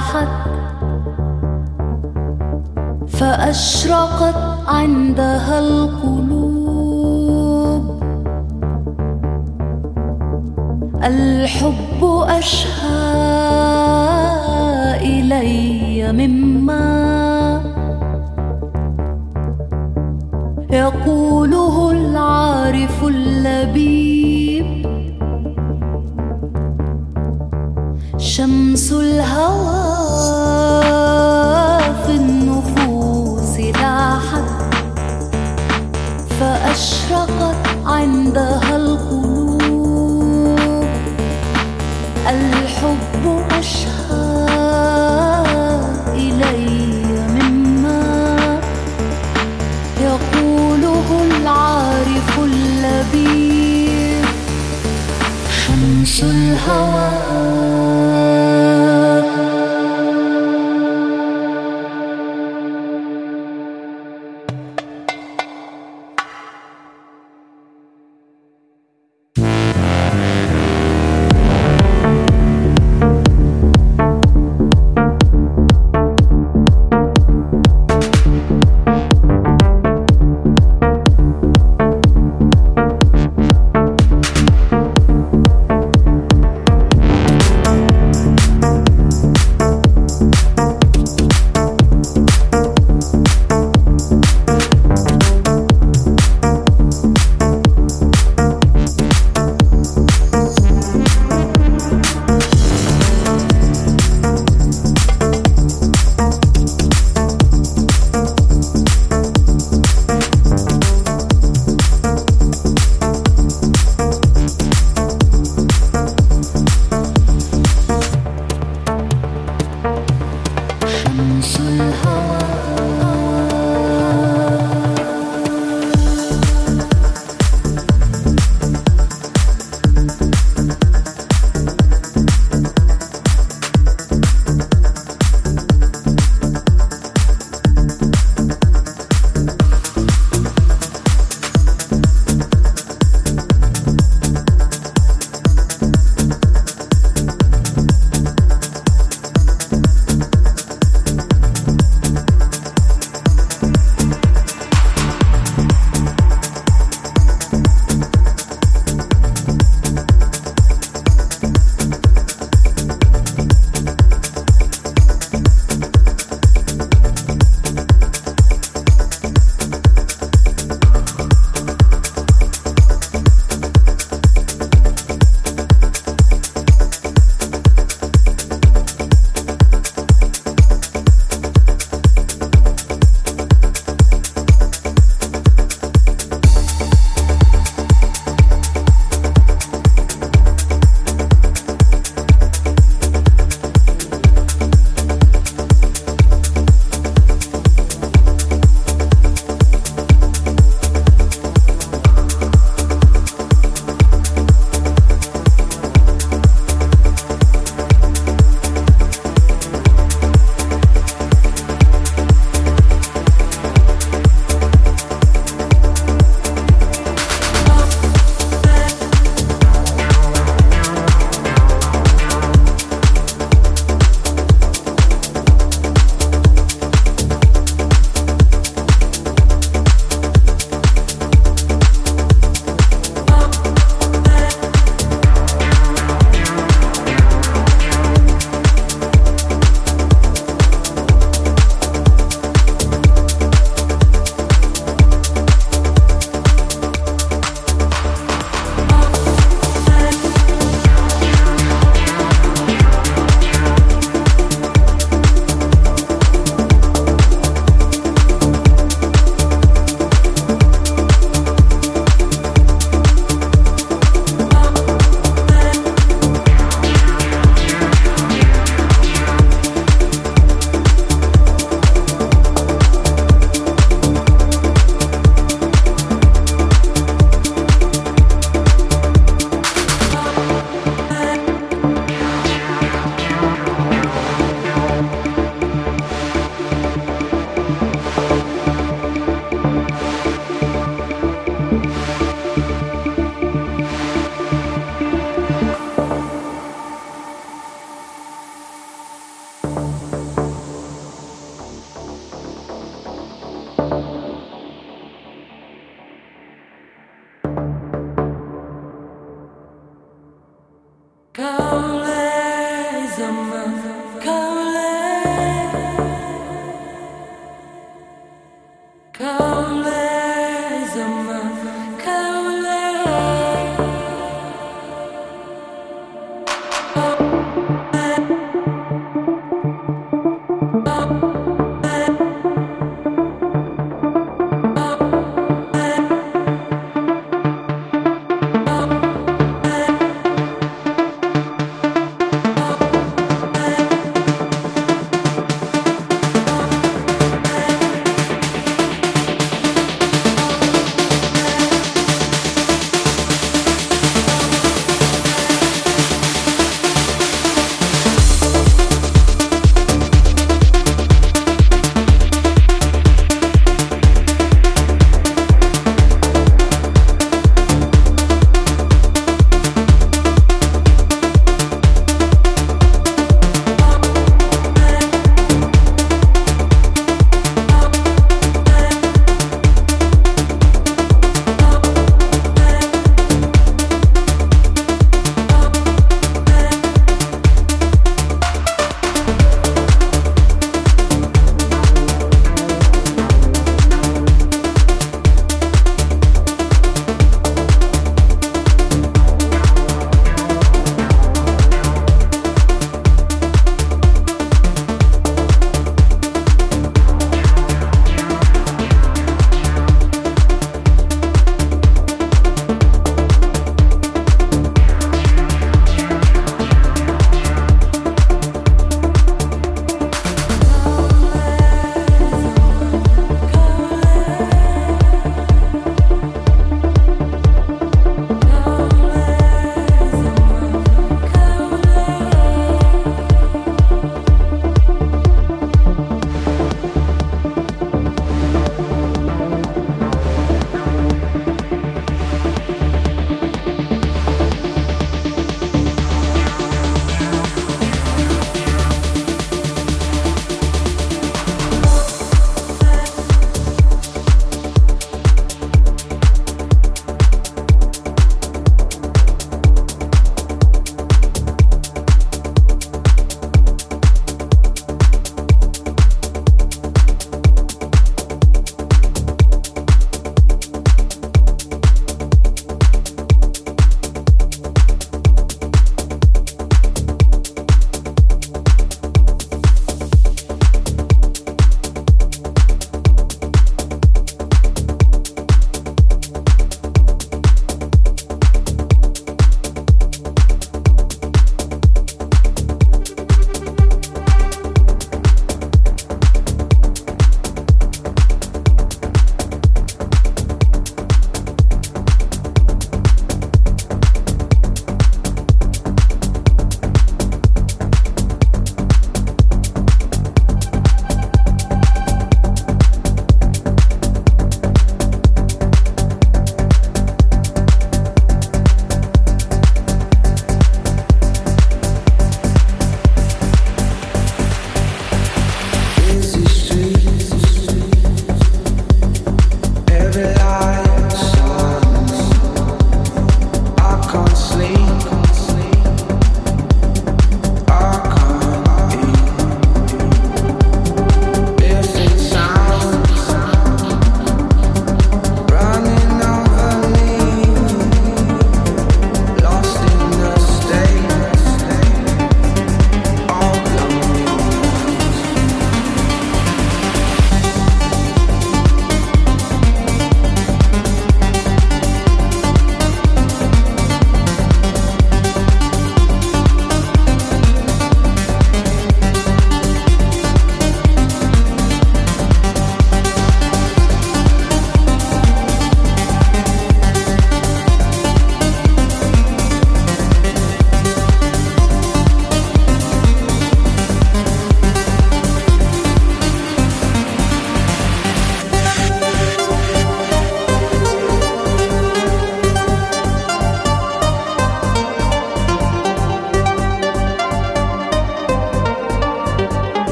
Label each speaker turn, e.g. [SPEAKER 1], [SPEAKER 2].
[SPEAKER 1] لاحت فأشرقت عندها القلوب. الحب أشهى إلي مما يقوله العارف اللبيب. شمس الهوى في النفوس لاحت فأشرقت عندها